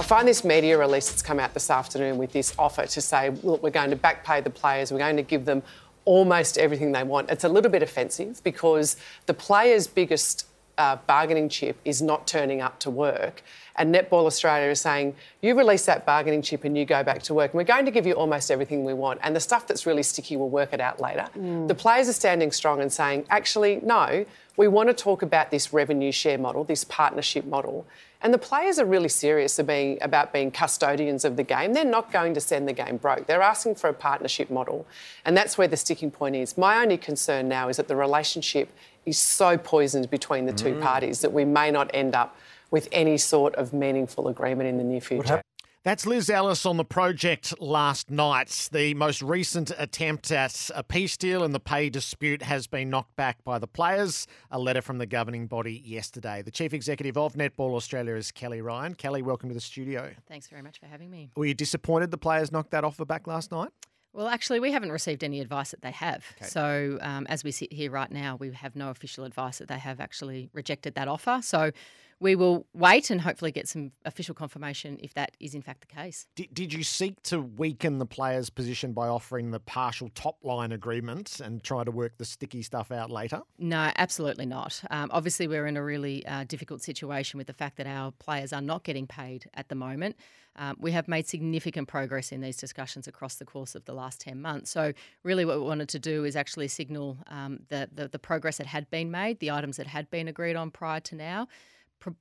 I find this media release that's come out this afternoon with this offer to say, look, we're going to back pay the players, we're going to give them almost everything they want. It's a little bit offensive because the players' biggest uh, bargaining chip is not turning up to work. And Netball Australia is saying, you release that bargaining chip and you go back to work. And we're going to give you almost everything we want. And the stuff that's really sticky, we'll work it out later. Mm. The players are standing strong and saying, actually, no, we want to talk about this revenue share model, this partnership model. And the players are really serious being, about being custodians of the game. They're not going to send the game broke. They're asking for a partnership model. And that's where the sticking point is. My only concern now is that the relationship is so poisoned between the two mm. parties that we may not end up with any sort of meaningful agreement in the near future. That's Liz Ellis on the project last night. The most recent attempt at a peace deal and the pay dispute has been knocked back by the players. A letter from the governing body yesterday. The chief executive of Netball Australia is Kelly Ryan. Kelly, welcome to the studio. Thanks very much for having me. Were you disappointed the players knocked that offer back last night? Well, actually, we haven't received any advice that they have. Okay. So, um, as we sit here right now, we have no official advice that they have actually rejected that offer. So, we will wait and hopefully get some official confirmation if that is in fact the case. Did, did you seek to weaken the players' position by offering the partial top line agreement and try to work the sticky stuff out later? No, absolutely not. Um, obviously, we're in a really uh, difficult situation with the fact that our players are not getting paid at the moment. Um, we have made significant progress in these discussions across the course of the last 10 months. So, really, what we wanted to do is actually signal um, the, the, the progress that had been made, the items that had been agreed on prior to now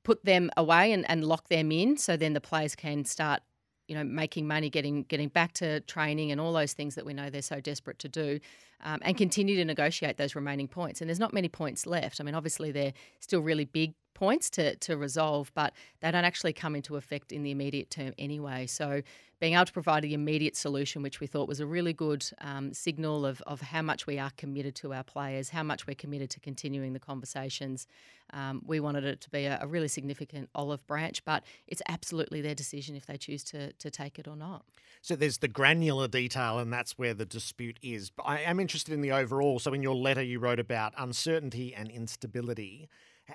put them away and, and lock them in so then the players can start you know making money getting getting back to training and all those things that we know they're so desperate to do um, and continue to negotiate those remaining points. And there's not many points left. I mean obviously they're still really big points to, to resolve, but they don't actually come into effect in the immediate term anyway. So, being able to provide the immediate solution, which we thought was a really good um, signal of, of how much we are committed to our players, how much we're committed to continuing the conversations. Um, we wanted it to be a, a, really significant olive branch, but it's absolutely their decision if they choose to, to take it or not. So there's the granular detail, and that's where the dispute is. But I am interested in the overall. So in your letter, you wrote about uncertainty and instability.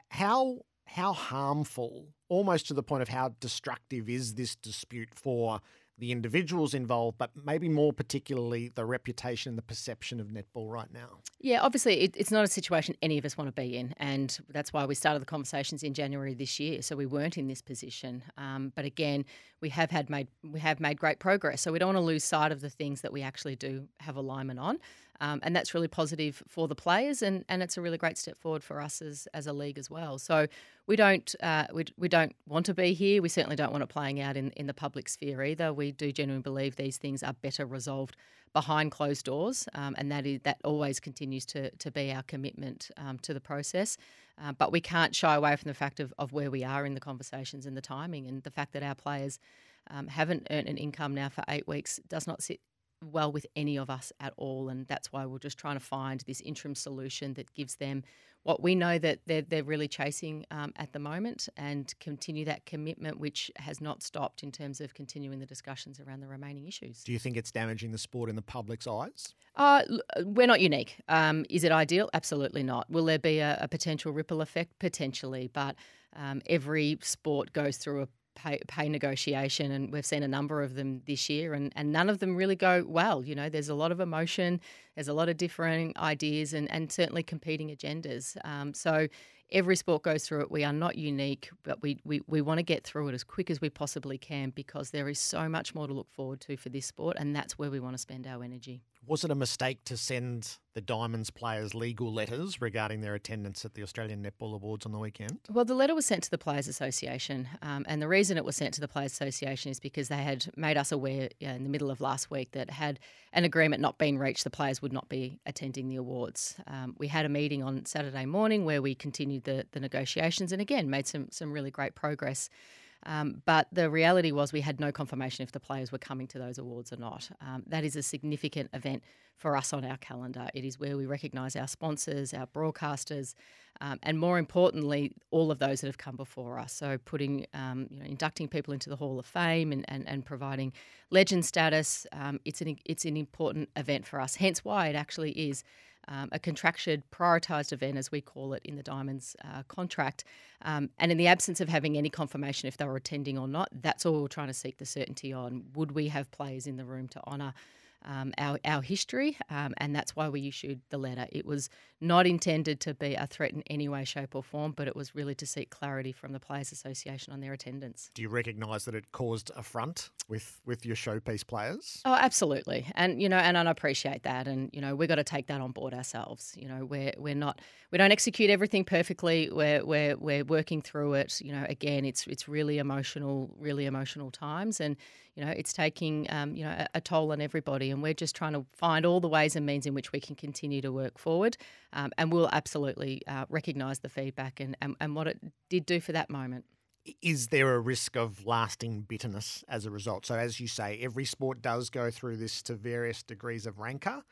How how harmful, almost to the point of how destructive, is this dispute for the individuals involved, but maybe more particularly the reputation and the perception of netball right now? Yeah, obviously, it, it's not a situation any of us want to be in, and that's why we started the conversations in January this year. So we weren't in this position, um, but again, we have had made we have made great progress. So we don't want to lose sight of the things that we actually do have alignment on. Um, and that's really positive for the players, and, and it's a really great step forward for us as, as a league as well. So we don't uh, we, we don't want to be here. We certainly don't want it playing out in, in the public sphere either. We do genuinely believe these things are better resolved behind closed doors, um, and that is that always continues to to be our commitment um, to the process. Uh, but we can't shy away from the fact of, of where we are in the conversations and the timing, and the fact that our players um, haven't earned an income now for eight weeks does not sit well with any of us at all. And that's why we're just trying to find this interim solution that gives them what we know that they're, they're really chasing um, at the moment and continue that commitment, which has not stopped in terms of continuing the discussions around the remaining issues. Do you think it's damaging the sport in the public's eyes? Uh, we're not unique. Um, is it ideal? Absolutely not. Will there be a, a potential ripple effect? Potentially. But um, every sport goes through a pay, pay negotiation, and we've seen a number of them this year, and, and none of them really go well. You know, there's a lot of emotion, there's a lot of differing ideas, and, and certainly competing agendas. Um, so Every sport goes through it. We are not unique, but we, we, we want to get through it as quick as we possibly can because there is so much more to look forward to for this sport, and that's where we want to spend our energy. Was it a mistake to send the Diamonds players legal letters regarding their attendance at the Australian Netball Awards on the weekend? Well, the letter was sent to the Players Association, um, and the reason it was sent to the Players Association is because they had made us aware in the middle of last week that had an agreement not been reached, the players would not be attending the awards. Um, we had a meeting on Saturday morning where we continued the, the negotiations and again made some some really great progress. Um, but the reality was we had no confirmation if the players were coming to those awards or not. Um, that is a significant event for us on our calendar. It is where we recognise our sponsors, our broadcasters, um, and more importantly, all of those that have come before us. So putting, um, you know, inducting people into the Hall of Fame and, and, and providing legend status. Um, it's an it's an important event for us. Hence why it actually is um, a contracted, prioritised event, as we call it in the Diamonds uh, contract. Um, and in the absence of having any confirmation if they were attending or not, that's all we're trying to seek the certainty on. Would we have players in the room to honour? Um, our, our history, um, and that's why we issued the letter. It was not intended to be a threat in any way, shape, or form, but it was really to seek clarity from the Players Association on their attendance. Do you recognise that it caused affront with with your showpiece players? Oh, absolutely, and you know, and I appreciate that, and you know, we've got to take that on board ourselves. You know, we're we're not we don't execute everything perfectly. We're we're we're working through it. You know, again, it's it's really emotional, really emotional times, and you know, it's taking um, you know a, a toll on everybody, and we're just trying to find all the ways and means in which we can continue to work forward. Um, and we'll absolutely uh, recognise the feedback and, and, and what it did do for that moment. Is there a risk of lasting bitterness as a result? So, as you say, every sport does go through this to various degrees of rancor.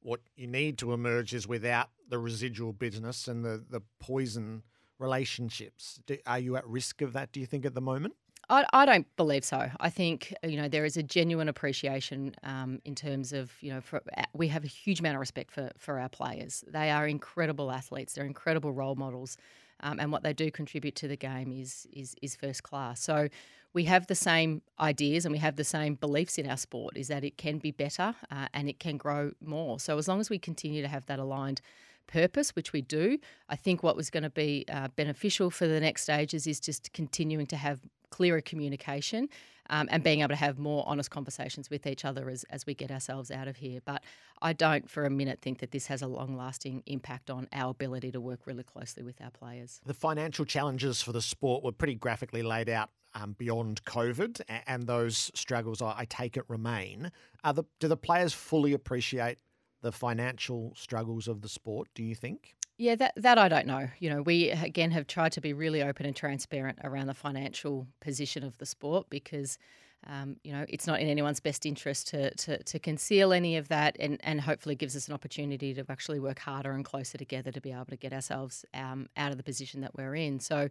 What you need to emerge is without the residual bitterness and the, the poison relationships. Do, are you at risk of that, do you think, at the moment? I, I don't believe so. I think you know there is a genuine appreciation um, in terms of you know for, we have a huge amount of respect for for our players. They are incredible athletes. They're incredible role models, um, and what they do contribute to the game is is is first class. So we have the same ideas and we have the same beliefs in our sport. Is that it can be better uh, and it can grow more. So as long as we continue to have that aligned purpose, which we do. I think what was going to be uh, beneficial for the next stages is just continuing to have clearer communication um, and being able to have more honest conversations with each other as, as we get ourselves out of here. But I don't for a minute think that this has a long lasting impact on our ability to work really closely with our players. The financial challenges for the sport were pretty graphically laid out um, beyond COVID, and those struggles, I take it, remain. The, do the players fully appreciate the financial struggles of the sport, do you think? Yeah, that that I don't know. You know, we again have tried to be really open and transparent around the financial position of the sport because um, you know, it's not in anyone's best interest to, to, to conceal any of that and, and hopefully gives us an opportunity to actually work harder and closer together to be able to get ourselves um, out of the position that we're in. So,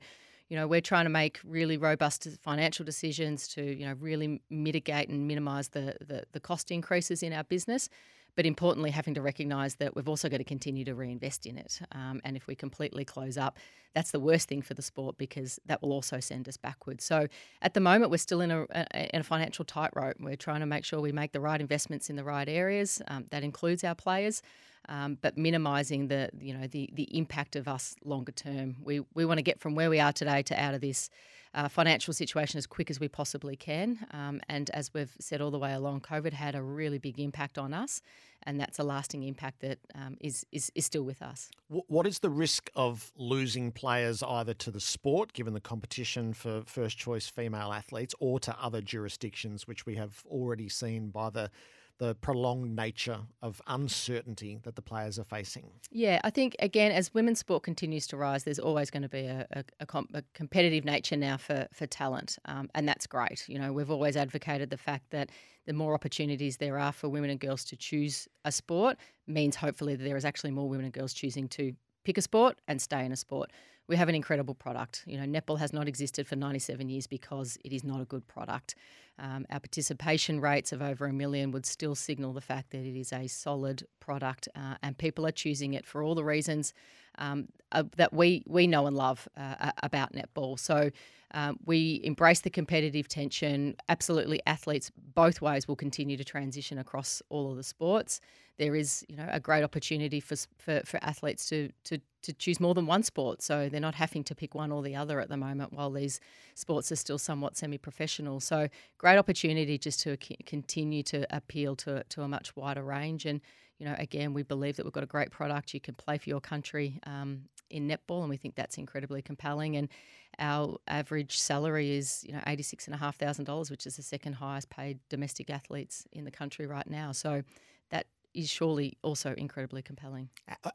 you know, we're trying to make really robust financial decisions to, you know, really mitigate and minimise the, the, the cost increases in our business but importantly, having to recognise that we've also got to continue to reinvest in it. Um, and if we completely close up, that's the worst thing for the sport because that will also send us backwards. So at the moment, we're still in a, in a financial tightrope. We're trying to make sure we make the right investments in the right areas. Um, that includes our players. Um, but minimising the you know the the impact of us longer term. We we want to get from where we are today to out of this uh, financial situation as quick as we possibly can. Um, and as we've said all the way along, COVID had a really big impact on us, and that's a lasting impact that um, is is is still with us. What is the risk of losing players either to the sport, given the competition for first choice female athletes, or to other jurisdictions, which we have already seen by the the prolonged nature of uncertainty that the players are facing. Yeah, I think again, as women's sport continues to rise, there's always going to be a, a, a, a competitive nature now for for talent, um, and that's great. You know, we've always advocated the fact that the more opportunities there are for women and girls to choose a sport means hopefully that there is actually more women and girls choosing to pick a sport and stay in a sport. We have an incredible product. You know, netball has not existed for 97 years because it is not a good product. Um, our participation rates of over a million would still signal the fact that it is a solid product, uh, and people are choosing it for all the reasons um, uh, that we we know and love uh, about netball. So. Um, we embrace the competitive tension. Absolutely, athletes both ways will continue to transition across all of the sports. There is, you know, a great opportunity for for, for athletes to to to choose more than one sport. So they're not having to pick one or the other at the moment while these sports are still somewhat semi professional. So great opportunity just to continue to appeal to, to a much wider range. And, you know, again, we believe that we've got a great product. You can play for your country um, in netball, and we think that's incredibly compelling. And our average salary is, you know, eighty six and a half thousand dollars, which is the second highest paid domestic athletes in the country right now. So that is surely also incredibly compelling.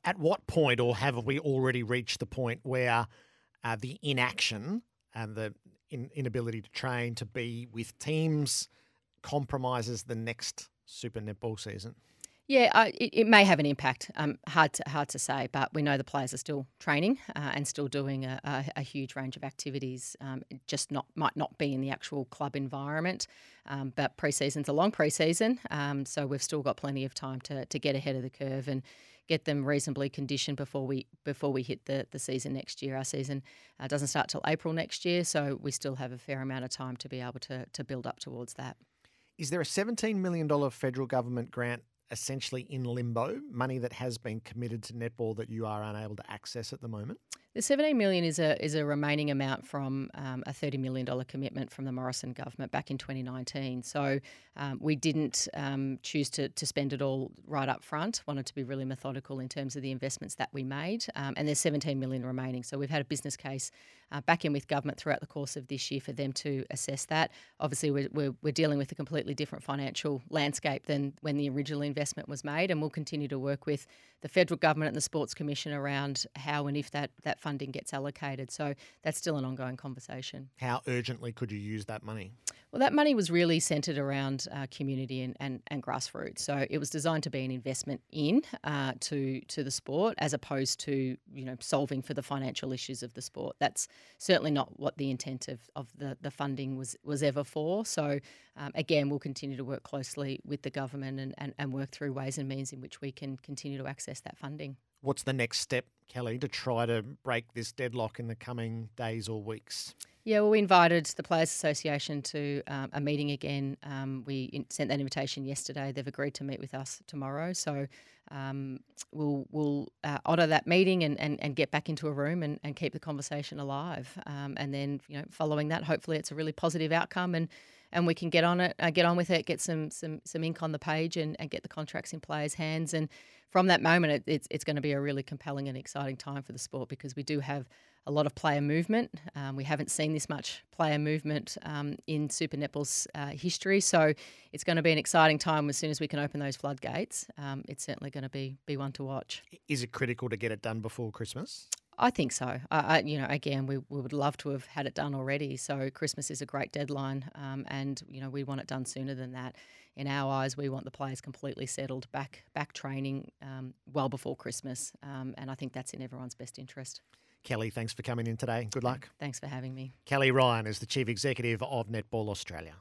At what point, or have we already reached the point where uh, the inaction and the in, inability to train to be with teams compromises the next Super Netball season? Yeah, it, it, may have an impact. Um, hard to hard to say, but we know the players are still training uh, and still doing a, a, a, huge range of activities. Um, just not might not be in the actual club environment. Um, but preseason's a long preseason, um, so we've still got plenty of time to to get ahead of the curve and get them reasonably conditioned before we before we hit the, the season next year. Our season uh, doesn't start till April next year, so we still have a fair amount of time to be able to to build up towards that. Is there a $17 million federal government grant essentially in limbo, money that has been committed to netball that you are unable to access at the moment? The 17 million is a is a remaining amount from um, a 30 million dollar commitment from the Morrison government back in 2019. So um, we didn't um, choose to to spend it all right up front. Wanted to be really methodical in terms of the investments that we made, um, and there's 17 million remaining. So we've had a business case uh, back in with government throughout the course of this year for them to assess that. Obviously, we're, we're, we're dealing with a completely different financial landscape than when the original investment was made, and we'll continue to work with the federal government and the Sports Commission around how and if that that funding gets allocated. So that's still an ongoing conversation. How urgently could you use that money? Well, that money was really centred around uh, community and, and, and, grassroots. So it was designed to be an investment in uh, to to the sport, as opposed to you know solving for the financial issues of the sport. That's certainly not what the intent of, of the, the funding was was ever for. So um, again, we'll continue to work closely with the government and, and, and work through ways and means in which we can continue to access that funding. What's the next step, Kelly, to try to break this deadlock in the coming days or weeks? Yeah, well, we invited the Players Association to um, a meeting again. Um, we in- sent that invitation yesterday. They've agreed to meet with us tomorrow. So um, we'll we'll uh, honour that meeting and, and, and get back into a room and, and keep the conversation alive. Um, and then, you know, following that, hopefully it's a really positive outcome and and we can get on it, uh, get on with it, get some some some ink on the page, and, and get the contracts in players' hands. And from that moment, it, it's it's going to be a really compelling and exciting time for the sport because we do have a lot of player movement. Um, we haven't seen this much player movement um, in Super Netball's uh, history, so it's going to be an exciting time as soon as we can open those floodgates. Um, it's certainly going to be be one to watch. Is it critical to get it done before Christmas? I think so. I, I, you know, again, we, we would love to have had it done already. So Christmas is a great deadline, um, and you know we want it done sooner than that. In our eyes, we want the players completely settled, back back training um, well before Christmas, um, and I think that's in everyone's best interest. Kelly, thanks for coming in today. Good luck. Thanks for having me. Kelly Ryan is the Chief Executive of Netball Australia.